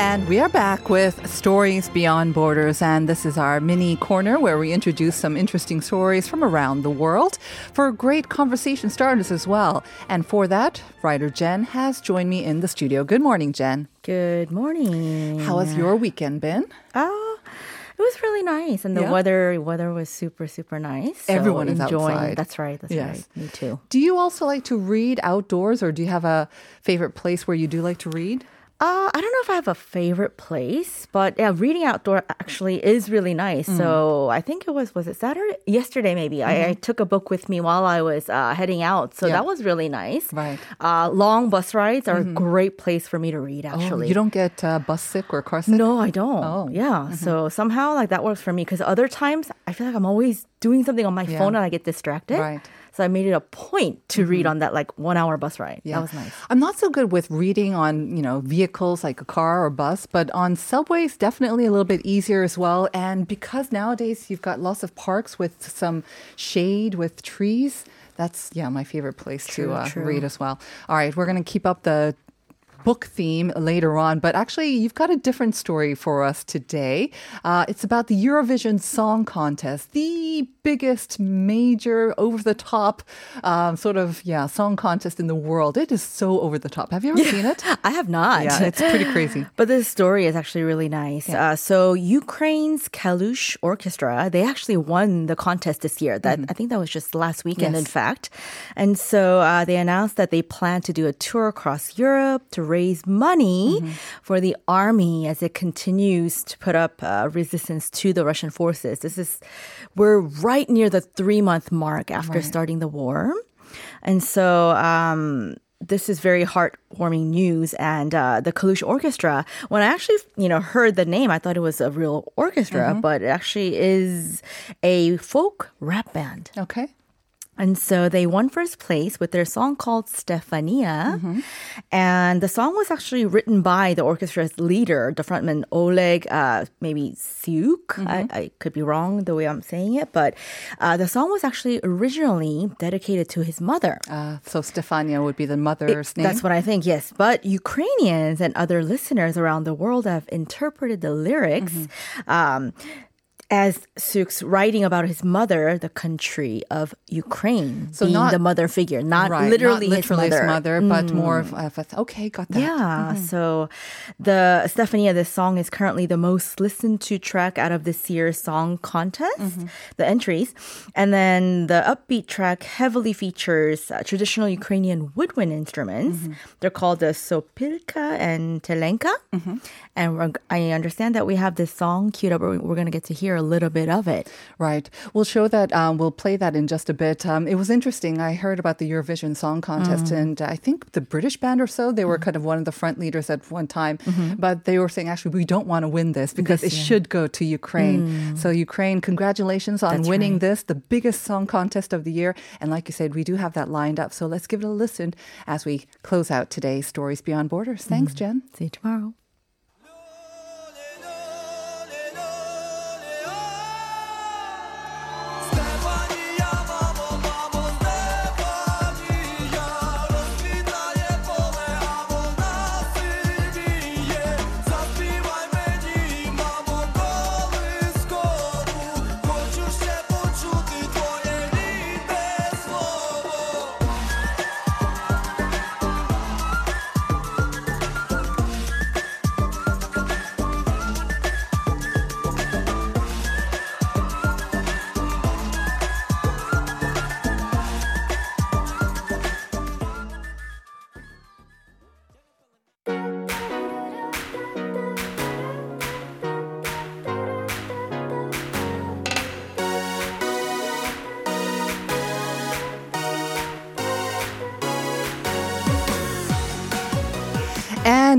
And we are back with Stories Beyond Borders. And this is our mini corner where we introduce some interesting stories from around the world for great conversation starters as well. And for that, writer Jen has joined me in the studio. Good morning, Jen. Good morning. How has your weekend been? Oh, it was really nice, and the Yeah? weather weather was super super nice. So Everyone is enjoying. outside. That's right. That's Yes. right. Me too. Do you also like to read outdoors or do you have a favorite place where you do like to read? Uh, I don't know if I have a favorite place, but yeah, reading outdoor actually is really nice. Mm. So I think it was was it Saturday? Yesterday maybe. I, I took a book with me while I was uh, heading out, so Mm-hmm. Yeah. that was really nice. Right. Uh, long bus rides are a great place for me to read. Oh, Actually, you don't get uh, bus sick or car sick? No, I don't. Oh. Yeah. So somehow like that works for me because other times I feel like I'm always doing something on my Yeah. phone and I get distracted. Right. Mm-hmm. So I made it a point to read on that like one hour bus ride. Yeah. That was nice. I'm not so good with reading on, you know, vehicles like a car or bus, but on subways, definitely a little bit easier as well. And because nowadays you've got lots of parks with some shade with trees, that's, yeah, my favorite place True, to uh, read as well. All right, we're going to keep up the book theme later on, but actually, you've got a different story for us today. Uh, it's about the Eurovision Song Contest, the biggest, major, over the top um, sort of, yeah, song contest in the world. It is so over the top. Have you ever seen it? I have not. Yeah, it's pretty crazy. But this story is actually really nice. Uh, so Ukraine's Kalush Orchestra, they actually won the contest this year. That I think that was just last weekend, in fact. And so uh, they announced that they plan to do a tour across Europe to raise money for the army as it continues to put up uh, resistance to the Russian forces. This is we're right near the three month mark after starting the war, and so. Um, this is very heartwarming news. And uh, the Kalush Orchestra, when I actually, you know, heard the name, I thought it was a real orchestra, but it actually is a folk rap band. Okay. And so they won first place with their song called Stefania. And the song was actually written by the orchestra's leader, the frontman Oleg, uh, maybe Siuk. I, I could be wrong the way I'm saying it, but uh, the song was actually originally dedicated to his mother. Uh, so Stefania would be the mother's name. That's what I think, yes. But Ukrainians and other listeners around the world have interpreted the lyrics um, as Suk's writing about his mother, the country of Ukraine, So being not- the mother figure, not right, literally, not his literally mother. Mm. but more of, a, okay, got that. Yeah, so the Stefania, this song is currently the most listened to track out of this year's song contest, the entries. And then the upbeat track heavily features uh, traditional Ukrainian woodwind instruments. They're called the sopilka and telenka. And we're, I understand that we have this song queued up. We're, we're going to get to hear a little bit of it. Right. We'll show that. Um, we'll play that in just a bit. Um, it was interesting. I heard about the Eurovision Song Contest, Mm. and I think the British band or so, they were kind of one of the front leaders at one time. But they were saying, actually, we don't want to win this because Mm-hmm. This it. Mm. should go to Ukraine. So, Ukraine, congratulations on That's winning right. this, the biggest song contest of the year. And like you said, we do have that lined up. So, let's give it a listen as we close out today's Stories Beyond Borders. Thanks, Mm. Jen. See you tomorrow.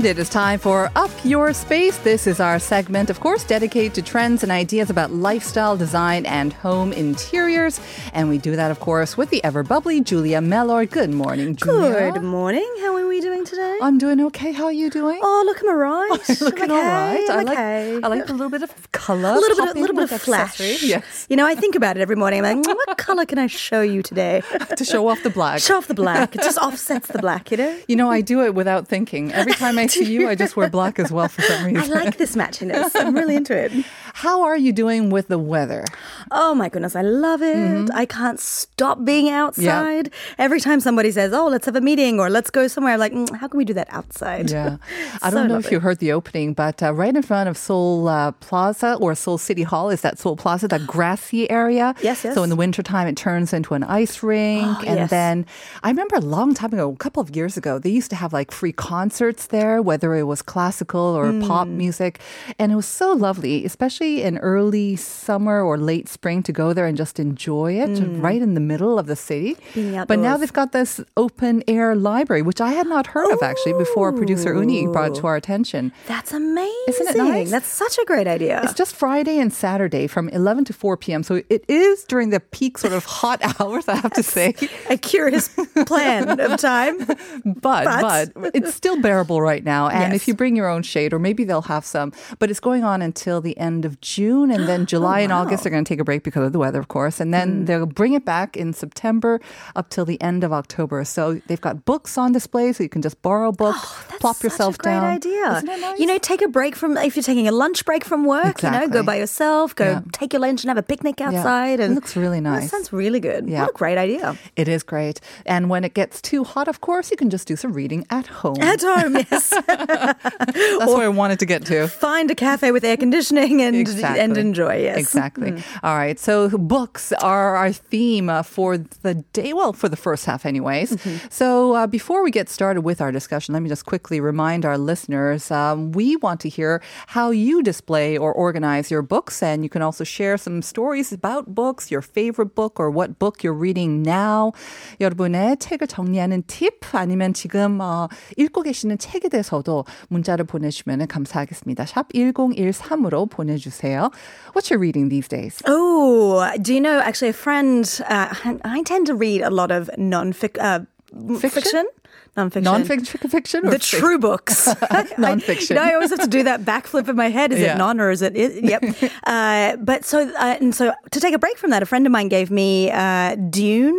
And it is time for Up Your Space. This is our segment, of course, dedicated to trends and ideas about lifestyle design and home interiors. And we do that, of course, with the ever bubbly Julia Mellor. Good morning, Julia. Good morning. How are we doing today? I'm doing okay. How are you doing? oh, look, I'm alright. Looking I'm okay, right. I I'm like okay. I like a little bit of color. a little bit, a little bit of flash. Yes, You know, I think about it every morning. I'm like, what color can I show you today? to show off the black. Show off the black. It just offsets the black, you know. You know, I do it without thinking. Every time I see you. I just wear black as well for some reason. I like this matchiness. I'm really into it. How are you doing with the weather? Oh my goodness, I love it. Mm-hmm. I can't stop being outside. Every time somebody says, "Oh, let's have a meeting" or "Let's go somewhere," I'm like, mm, how can we do that outside? Yeah. I So don't know if you heard the opening, but uh, right in front of Seoul uh, Plaza or Seoul City Hall is that Seoul Plaza, that grassy area. Yes, yes. So in the wintertime, it turns into an ice rink. Oh, and yes. then I remember a long time ago, a couple of years ago, they used to have like free concerts there, whether it was classical or pop Hmm. music. And it was so lovely, especially in early summer or late spring to go there and just enjoy it right in the middle of the city. Being But now they've got this open air library, which I had not heard of actually before producer Uni brought it to our attention. That's amazing. Isn't it nice? That's such a great idea. It's just Friday and Saturday from 11 to 4 p.m. So it is during the peak sort of hot hours, I have to say. a curious plan of time. But, But- but it's still bearable right now. And Yes. if you bring your own shade, or maybe they'll have some, but it's going on until the end of June. And then July and oh, August, they're going to take a break because of the weather, of course. And then mm. they'll bring it back in September up till the end of October. So they've got books on display, so you can just borrow a book, plop Such yourself a great down. idea. Isn't it nice? You know, take a break from if you're taking a lunch break from work. You know, go by yourself. Go Yeah. take your lunch and have a picnic Yeah. outside. It And looks really That nice. sounds really good. Yeah. What a great idea. It is great. And when it gets too hot, of course, you can just do some reading at home. At home, yes. That's where I wanted to get to. Find a cafe with air conditioning and Exactly. and enjoy. Yes, Exactly. All right. So books are our theme uh, for the day. Well, for the first half, anyways. So uh, before we get started with our discussion, let me just quickly remind our listeners um, we want to hear how you display or organize your books, and you can also share some stories about books, your favorite book, or what book you're reading now. 여러분의 책을 정리하는 팁 아니면 지금 어, 읽고 계시는 책에 대해서도 문자를 보내주시면 감사하겠습니다. 샵 1013으로 보내주세요. What you reading these days? Oh, do you know? Actually, a friend. Uh, I tend to read a lot of non-fic, uh, fiction, Non-fiction, Non-fiction fiction or the fic- true books. Non-fiction. I, you know, I always have to do that backflip in my head. Is Yeah. it non or is it? yep. uh, but so uh, and so to take a break from that, a friend of mine gave me uh, Dune,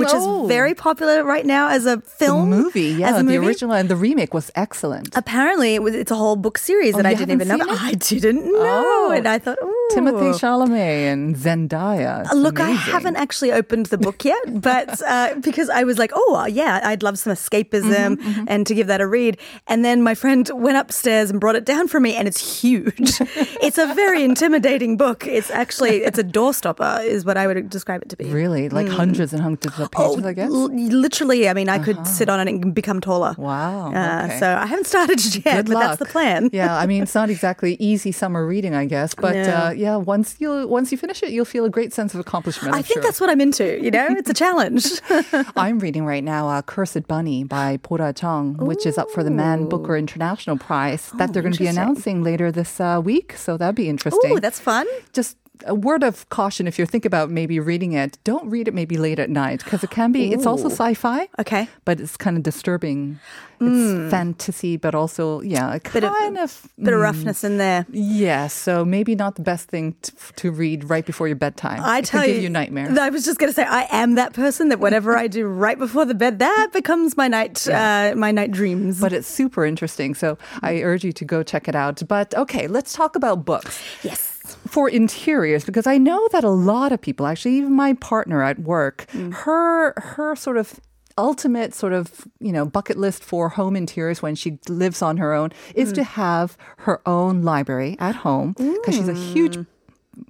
which Oh. is very popular right now as a The film movie, yeah, As a the original and the remake was excellent. Apparently, it was, it's a whole book series that Oh, I didn't even know. I didn't know, Oh. and I thought, ooh. Timothée Chalamet and Zendaya. It's Uh, Look, I haven't actually opened the book yet, but uh, because I was like, oh, yeah, I'd love some escapism Mm-hmm, and to give that a read. And then my friend went upstairs and brought it down for me, and it's huge. it's a very intimidating book. It's actually it's a doorstopper, is what I would describe it to be. Really, like hundreds and hundreds of pages, I guess. Mm. Oh, l- literally. I mean, I could sit on it and become taller. Wow, Uh, okay. So I haven't started yet, Good but luck. that's the plan. yeah, I mean, it's not exactly easy summer reading, I guess, but No. uh, yeah, once you once you finish it, you'll feel a great sense of accomplishment. I I'm think sure. that's what I'm into. You know, it's a challenge. I'm reading right now uh, Cursed Bunny by Bora Chung, which is up for the Man Booker International Prize that they're going to be announcing later this uh, week. So that'd be interesting. Oh, that's fun. just a word of caution if you think about maybe reading it don't read it maybe late at night because it can be it's also sci-fi Okay. but it's kind of disturbing. It's fantasy but also yeah Hmm. Bit of- of, Bit of mm, roughness in there. yeah so maybe not the best thing to, to read right before your bedtime. I it tell you, give you nightmares. I was just going to say, I am that person that whatever I do right before the bed, that becomes my night, uh, my night dreams. but it's super interesting so i urge you to go check it out. But okay let's talk about books. Yes, for interiors because I know that a lot of people, actually, even my partner at work, mm. her her sort of ultimate sort of you know bucket list for home interiors when she lives on her own is mm. to have her own library at home because she's a huge mm.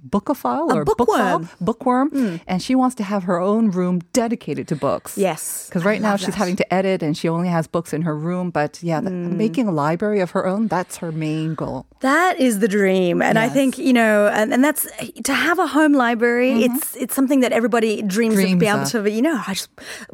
Bookophile A or bookphile, bookworm. bookworm hmm. and she wants to have her own room dedicated to books yes. because right now love she's that. having to edit and she only has books in her room but yeah the, hmm. making a library of her own that's her main goal That is the dream, and I think you know, and, and that's to have a home library. Mm-hmm. It's it's something that everybody dreams, of being able to. You know, I just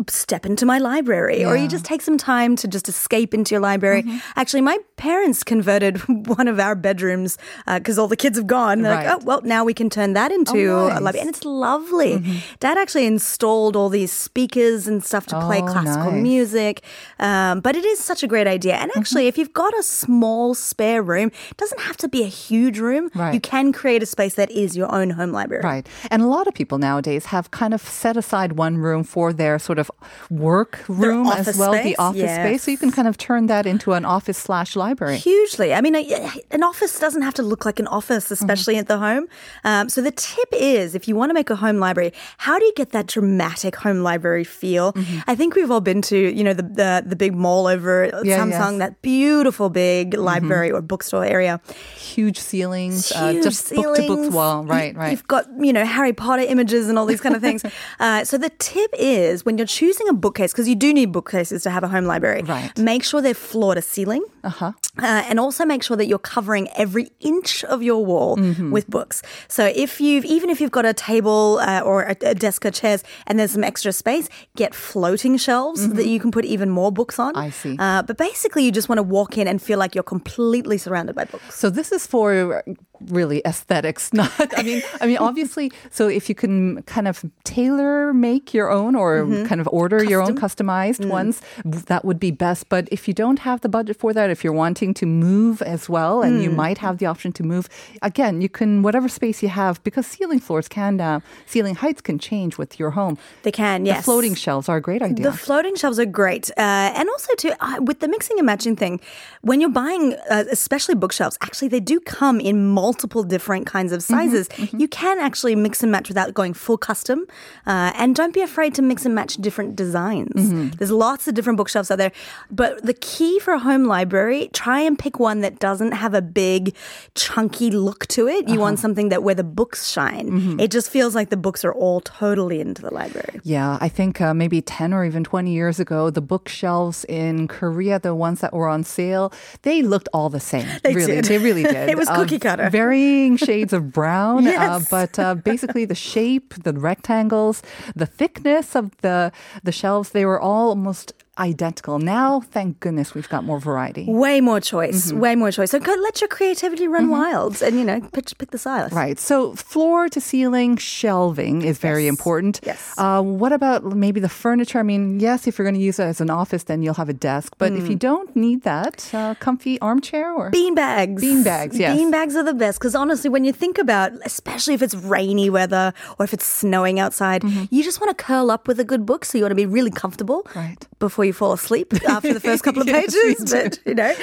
step into my library, or you just take some time to just escape into your library. Mm-hmm. Actually, my parents converted one of our bedrooms uh, because all the kids have gone. They're Right. like, oh well, now we can turn that into Oh, a nice. Mm-hmm. library, and it's lovely. Dad actually installed all these speakers and stuff to play Oh, classical nice. music. Um, but it is such a great idea. And actually, if you've got a small spare room, it doesn't have to be a huge room. Right. You can create a space that is your own home library. Right. And a lot of people nowadays have kind of set aside one room for their sort of work room as well, the space, office space. So you can kind of turn that into an office slash library. Hugely. I mean, a- an office doesn't have to look like an office, especially at the home. Um, so the tip is, if you want to make a home library, how do you get that dramatic home library feel? I think we've all been to, you know, the the, the big mall over at Yeah, Samsung, yes. that beautiful big library or bookstore area. Huge ceilings, uh, Huge just book to book ceilings. wall. You- Right, right. You've got, you know, Harry Potter images and all these kind of things. uh, so the tip is when you're choosing a bookcase, because you do need bookcases to have a home library, Right. make sure they're floor to ceiling. Uh-huh. Uh, and also make sure that you're covering every inch of your wall Mm-hmm. with books. So if you've even if you've got a table uh, or a, a desk or chairs and there's some extra space, get floating shelves that you can put even more books on. Mm-hmm. I see. Uh, but basically, you just want to walk in and feel like you're completely surrounded by books. So this is for really aesthetics, not. I mean, I mean, obviously. So if you can kind of tailor make your own or kind of order your own customized ones, that would be best. But if you don't have the budget for that, if you're wanting to move as well, and you might have the option to move, again, you can whatever space you have because ceiling floors can, uh, ceiling heights can change with your home. They can, The yes. floating shelves are a great idea. The floating shelves are great, uh, and also too uh, with the mixing and matching thing. When you're buying, uh, especially bookshelves, actually they do come in multiple different kinds of mm-hmm, sizes. Mm-hmm. You can actually mix and match without going full custom, uh, and don't be afraid to mix and match different designs. Mm-hmm. There's lots of different bookshelves out there, but the key for a home library: try and pick one that doesn't have a big, chunky look to it. You want uh-huh. something that where the books shine. It just feels like the books are all totally into the library. Yeah, I think uh, maybe 10 or even 20 years ago, the bookshelves in Korea, the ones that were on sale, they looked all the same. They really, did. they really did. It was cookie um, cutter. Varying shades of brown, uh, but uh, basically the shape, the rectangles, the thickness of the the shelves, they were all almost identical. Now, thank goodness, we've got more variety. Way more choice, Mm-hmm. way more choice. So go, let your creativity run wild, and you know, pick, pick the size. Right. So floor to ceiling shelving is very important. Yes. Uh, what about maybe the furniture? I mean, yes, if you're going to use it as an office, then you'll have a desk. But if Mm. you don't need that, uh, comfy armchair or Bean bags. Bean bags, yes. Bean bags are the best because honestly, when you think about, especially if it's rainy weather or if it's snowing outside, you just want to curl up with a good book. So you want to be really comfortable Mm-hmm. Right. Before you fall asleep after the first couple of Yes, pages. but you know,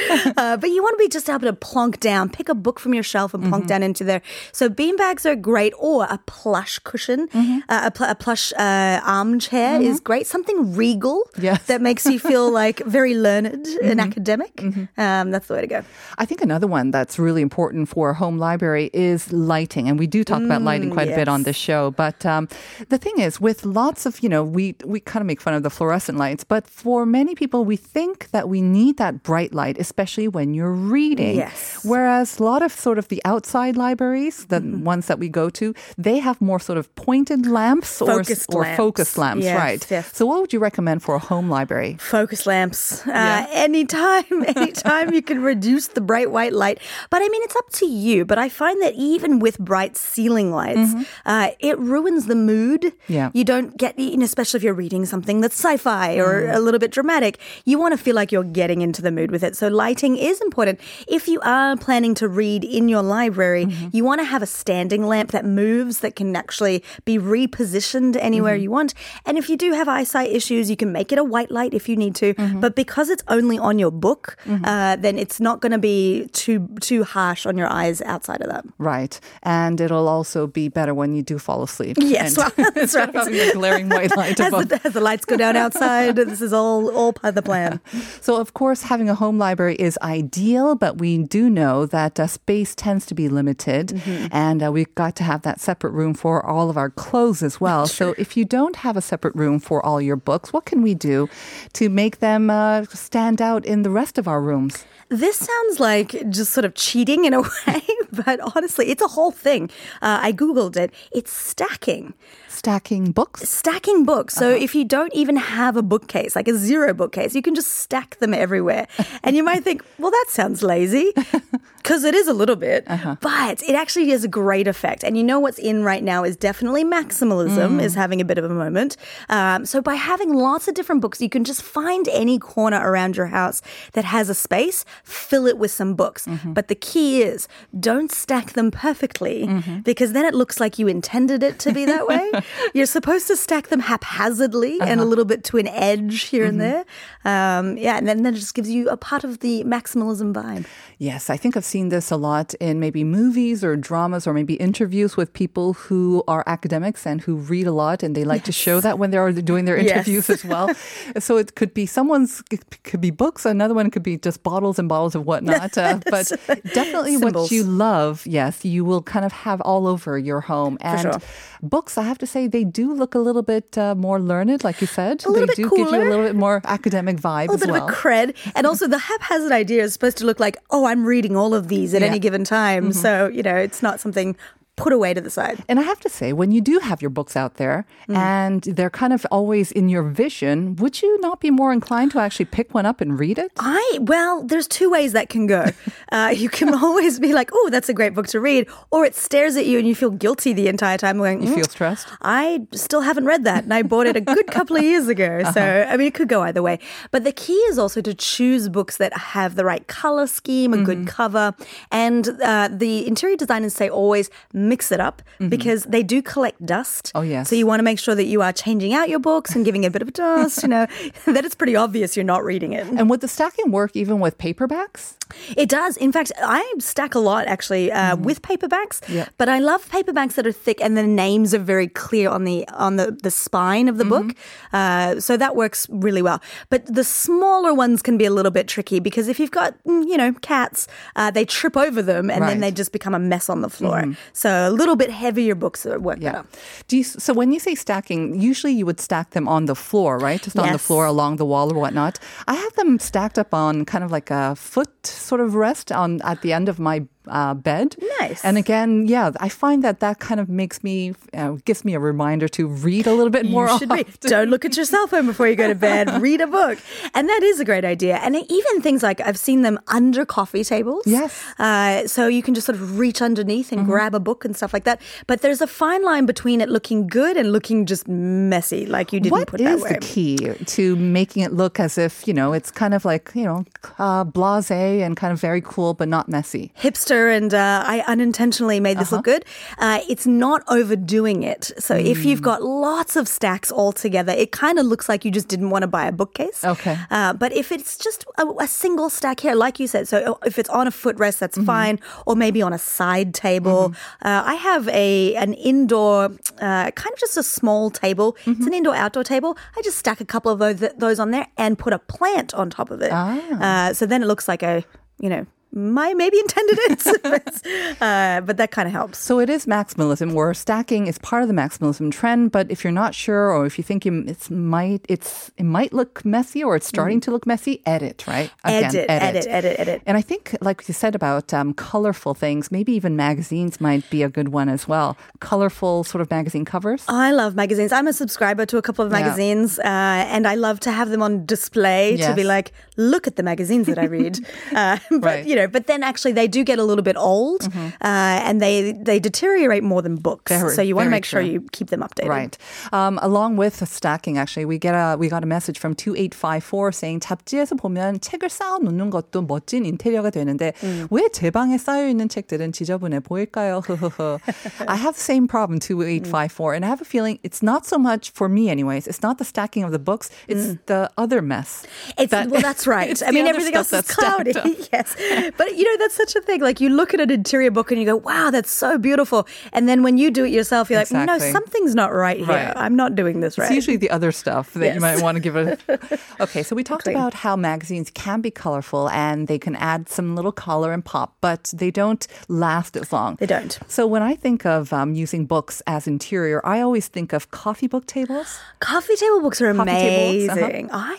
uh, but you want to be just able to plonk down, pick a book from your shelf and Mm-hmm. plonk down into there. So bean bags are great, or a plush cushion, Mm-hmm. uh, a, pl- a plush uh, armchair is great. Something regal Yes. that makes you feel like very learned and Mm-hmm. academic. Um, that's the way to go. I think another one that's really important for a home library is lighting. And we do talk about lighting quite a bit on yes. this show. But um, the thing is, with lots of, you know, we, we kind of make fun of the fluorescent lights, but for many people, we think that we need that bright light, especially when you're reading. Yes. Whereas a lot of sort of the outside libraries, the Mm-hmm. ones that we go to, they have more sort of pointed lamps or, Focused or lamps. focused lamps, Yes, right? yes. So what would you recommend for a home library? Focus lamps. Uh, Yeah. Anytime, anytime you can reduce the bright white light. But I mean, it's up to you. But I find that even with bright ceiling lights, uh, it ruins the mood. Mm-hmm. Yeah. You don't get, especially if you're reading something that's sci-fi or Mm. A little bit dramatic, you want to feel like you're getting into the mood with it. So lighting is important. If you are planning to read in your library, Mm-hmm. you want to have a standing lamp that moves, that can actually be repositioned anywhere Mm-hmm. you want. And if you do have eyesight issues, you can make it a white light if you need to. Mm-hmm. But because it's only on your book, uh, then it's not going to be too too harsh on your eyes outside of that. Right. And it'll also be better when you do fall asleep. Yes, well, that's right. having a glaring white light As above. the, as the lights go down outside, is all all part of the plan. So, of course, having a home library is ideal, but we do know that uh, space tends to be limited, Mm-hmm. and uh, we've got to have that separate room for all of our clothes as well. So, if you don't have a separate room for all your books, what can we do to make them uh, stand out in the rest of our rooms? This sounds like just sort of cheating in a way, but honestly, it's a whole thing. Uh, I googled it. It's stacking. Stacking books? stacking books. So Uh-huh. if you don't even have a bookcase, like a zero bookcase. You can just stack them everywhere. and you might think, well, that sounds lazy. Because it is a little bit, but it actually has a great effect. And you know what's in right now is definitely maximalism is having a bit of a moment. Um, so by having lots of different books, you can just find any corner around your house that has a space, fill it with some books. But the key is don't stack them perfectly because then it looks like you intended it to be that way. You're supposed to stack them haphazardly and a little bit to an edge here and there. Um, yeah, and then that just gives you a part of the maximalism vibe. Yes, I think I've seen this a lot in maybe movies or dramas or maybe interviews with people who are academics and who read a lot and they like to show that when they're doing their Yes. interviews as well. so it could be someone's, it could be books, another one could be just bottles and bottles of whatnot. Uh, but definitely what you love, yes, you will kind of have all over your home. And sure. books, I have to say, they do look a little bit uh, more learned, like you said. A little they bit do give you a little bit more academic vibe a as little well. bit of cred. And also, the haphazard idea is supposed to look like, oh, I'm reading all of these at Yeah. Mm-hmm. any given time. So, you know, it's not something put away to the side. And I have to say, when you do have your books out there Mm. and they're kind of always in your vision, would you not be more inclined to actually pick one up and read it? I, well, there's two ways that can go. Uh, you can always be like, oh, that's a great book to read. Or it stares at you and you feel guilty the entire time going, You "Mm, feel stressed? I still haven't read that, and I bought it a good couple of years ago. So, Uh-huh. I mean, it could go either way. But the key is also to choose books that have the right color scheme, a good Mm-hmm. cover, and uh, the interior designers say always mix it up because they do collect dust. Mm-hmm. Oh, yes. So you want to make sure that you are changing out your books and giving it a bit of a dust. You know, that it's pretty obvious you're not reading it. And would the stacking work even with paperbacks? It does. In fact, I stack a lot actually uh, with paperbacks. Mm-hmm. Yeah. But I love paperbacks that are thick and the names are very clear on the on the, the spine of the book. Mm-hmm. Uh, so that works really well. But the smaller ones can be a little bit tricky because if you've got mm, you know cats, uh, they trip over them and then they just become a mess on the floor. So a little bit heavier books are work Yeah. Um, Do you, so when you say stacking, usually you would stack them on the floor, right? Just on the floor along the wall or whatnot. I have them stacked up on kind of like a foot sort of rest on at the end of my uh, bed. Nice. And again, yeah, I find that that kind of makes me uh, gives me a reminder to read a little bit more. You should read. often. Don't look at your cell phone before you go to bed. read a book. And that is a great idea. And even things like I've seen them under coffee tables. Yes. Mm-hmm. Uh, so you can just sort of reach underneath and grab a book and stuff like that. But there's a fine line between it looking good and looking just messy, like you didn't What put that way. What is the key to making it look as if you know it's kind of like you know uh, blasé and kind of very cool but not messy? hipster and uh, I unintentionally made this look Uh-huh. good. Uh, it's not overdoing it. So if you've Mm. got lots of stacks all together, it kind of looks like you just didn't want to buy a bookcase. Okay. Uh, but if it's just a, a single stack here, like you said, so if it's on a footrest, that's Mm-hmm. fine, or maybe on a side table. Uh, I have a an indoor, uh, kind of just a small table. Mm-hmm. It's an indoor outdoor table. I just stack a couple of those, those on there and put a plant on top of it. Ah. Uh, so then it looks like a, you know, my maybe intended it, uh, but that kind of helps. So it is maximalism, where stacking is part of the maximalism trend. But if you're not sure, or if you think you, it's might it's it might look messy, or it's starting to look messy, edit right. Mm. Edit, edit, edit, edit. And I think, like you said about um, colorful things, maybe even magazines might be a good one as well. Colorful sort of magazine covers. I love magazines. I'm a subscriber to a couple of Yeah. magazines, uh, and I love to have them on display to be like, look at the magazines that I read. uh, but Right. You know, but then actually they do get a little bit old, uh, and they they deteriorate more than books. Very- so you want to very make sure true. you keep them updated. Right. Um, along with the stacking, actually, we get a we got a message from two eight five four saying 잡지에서 보면 책을 쌓아 놓는 것도 멋진 인테리어가 되는데 왜 제 방에 쌓여 있는 책들은 지저분해 보일까요? I have the same problem two eight five four, and I have a feeling it's not so much for me, anyways. It's not the stacking of the books; it's the other mess. It's that- well, that's right. it's I the mean, other everything else stuff is that's stacked cloudy. up. yes, but you know that's such a thing. Like you look at an interior book and you go, "Wow, that's so beautiful," and then when you do it yourself, you're like, "No, something's not right here. Right. I'm not doing this right." It's usually the other stuff that you might want to give it. Okay, so we talked Clean. about how magazines can be colorful and they can add some little color and pop, but they don't last as long. They don't. So when I think of um, using books as interior, I always think of coffee book tables. Coffee table books are Coffee books, uh-huh. amazing. I,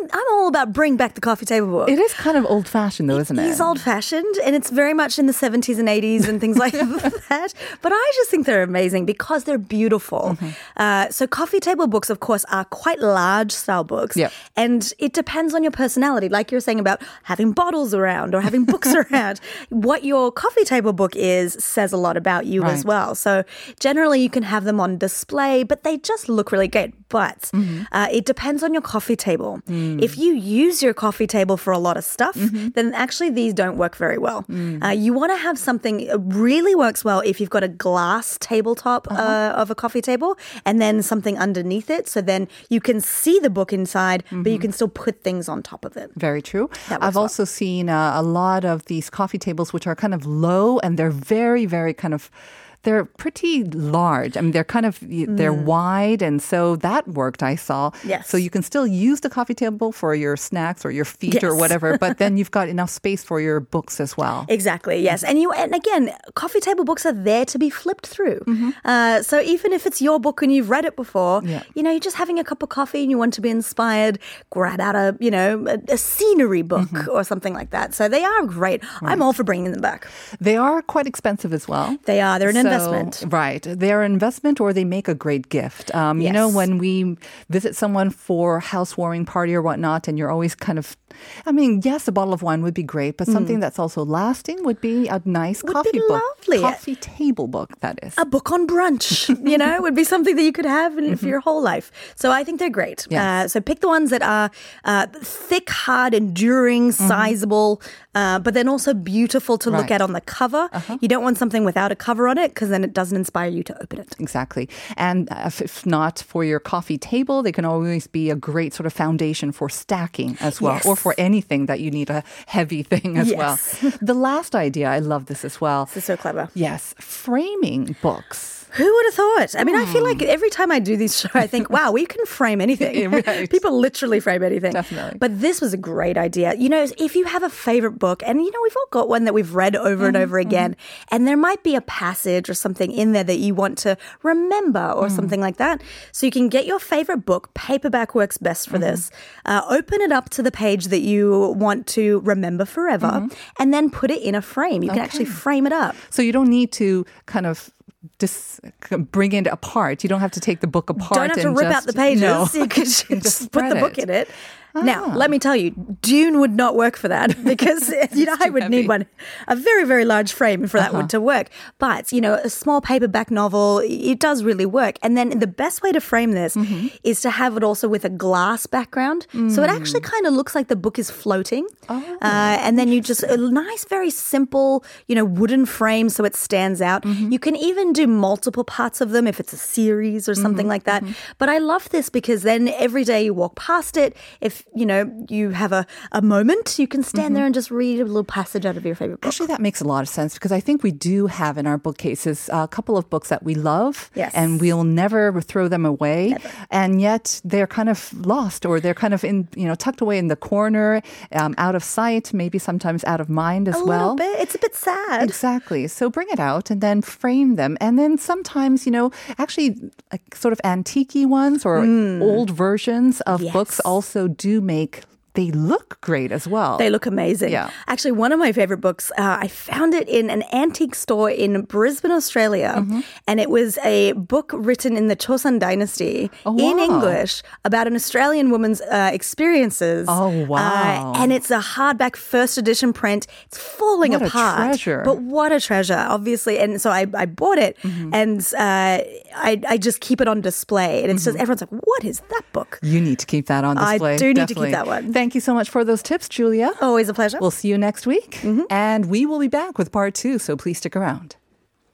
I'm, I'm all about bring back the coffee table book. It is kind of old fashioned, though, isn't it? It's old fashioned and it's very much in the 70s and 80s and things like that. But I just think they're amazing because they're beautiful. Mm-hmm. Uh, so, coffee table books, of course, are quite large style books. Yep. And it depends on your personality. Like you're saying about having bottles around or having books around. What your coffee table book is says a lot about you as well. So, generally, you can have them on display, but they just look really great. But Mm-hmm. uh, it depends on your coffee table. Mm. If you use your coffee table for a lot of stuff, Mm-hmm. then actually these don't work very well. Mm. Uh, you want to have something uh, really works well if you've got a glass tabletop Uh-huh. uh, of a coffee table and then something underneath it. So then you can see the book inside, but Mm-hmm. you can still put things on top of it. Very true. I've well. also seen uh, a lot of these coffee tables which are kind of low and they're very, very kind of. They're pretty large. I mean, they're kind of they're wide, and so that worked. I saw. Mm. Yes. So you can still use the coffee table for your snacks or your feet or Yes. whatever, but then you've got enough space for your books as well. Exactly. Yes, and you and again, coffee table books are there to be flipped through. Mhm. Uh, so even if it's your book and you've read it before, Yeah. you know, you're just having a cup of coffee and you want to be inspired, grab out a you know a, a scenery book or something like that. So they are great. I'm all for bringing them back. They are quite expensive as well. They are. They're an So- investment. Right. They're an investment or they make a great gift. Um, You know, when we visit someone for housewarming party or whatnot, and you're always kind of, I mean, yes, a bottle of wine would be great, but something that's also lasting would be a nice Mm. Would coffee be book. lovely. Coffee table book, that is. a book on brunch, you know, would be something that you could have in, for your whole life. So I think they're great. Yes. Uh, so pick the ones that are uh, thick, hard, enduring, sizable, uh, but then also beautiful to look at on the cover. You don't want something without a cover on it because then it doesn't inspire you to open it. Exactly. And if, if not for your coffee table, they can always be a great sort of foundation for stacking as well, or for anything that you need a heavy thing as well. The last idea, I love this as well. This is so clever. Yes, framing books. Who would have thought? I mean, I feel like hmm. every time I do these shows, I think, wow, we can frame anything. Right. People literally frame anything. Definitely. But this was a great idea. You know, if you have a favorite book, and you know, we've all got one that we've read over and mm-hmm, over mm-hmm. again, and there might be a passage or something in there that you want to remember or mm. something like that. So you can get your favorite book. Paperback works best for mm-hmm. this. Uh, open it up to the page that you want to remember forever, and then put it in a frame. You can actually frame it up. So you don't need to kind of dis- bring it apart. You don't have to take the book apart. don't have to rip just, out the pages. No. You could just just put the book it. in it. Now, let me tell you, Dune would not work for that because you know I would heavy. need one, a very very large frame for that one to work. But you know, a small paperback novel, it does really work. And then the best way to frame this is to have it also with a glass background, so it actually kind of looks like the book is floating. Uh, and then you just a nice, very simple, you know, wooden frame so it stands out. You can even do multiple parts of them if it's a series or something like that. But I love this because then every day you walk past it, if you know you have a, a moment, you can stand there and just read a little passage out of your favorite book. Actually, that makes a lot of sense because I think we do have in our bookcases a couple of books that we love, Yes. and we'll never throw them away, and yet they're kind of lost or they're kind of in you know tucked away in the corner, um, out of sight, maybe sometimes out of mind as a well. little bit. It's a bit sad. Exactly. So bring it out and then frame them. And then sometimes, you know, actually like sort of antique ones or old versions of books Hmm. Also do make, they look great as well. They look amazing. Yeah. Actually, one of my favorite books, uh, I found it in an antique store in Brisbane, Australia. Mm-hmm. And it was a book written in the Chosun dynasty Oh, in wow. English about an Australian woman's uh, experiences. Oh, Uh, wow. and it's a hardback first edition print. It's falling What apart. treasure. But what a treasure, obviously. And so I, I bought it Mm-hmm. and uh, I, I just keep it on display. And it's just, mm-hmm. everyone's like, what is that book? you need to keep that on I display. do need to keep that one. Thank you so much for those tips, Julia. Always a pleasure. We'll see you next week. Mm-hmm. And we will be back with part two, so please stick around.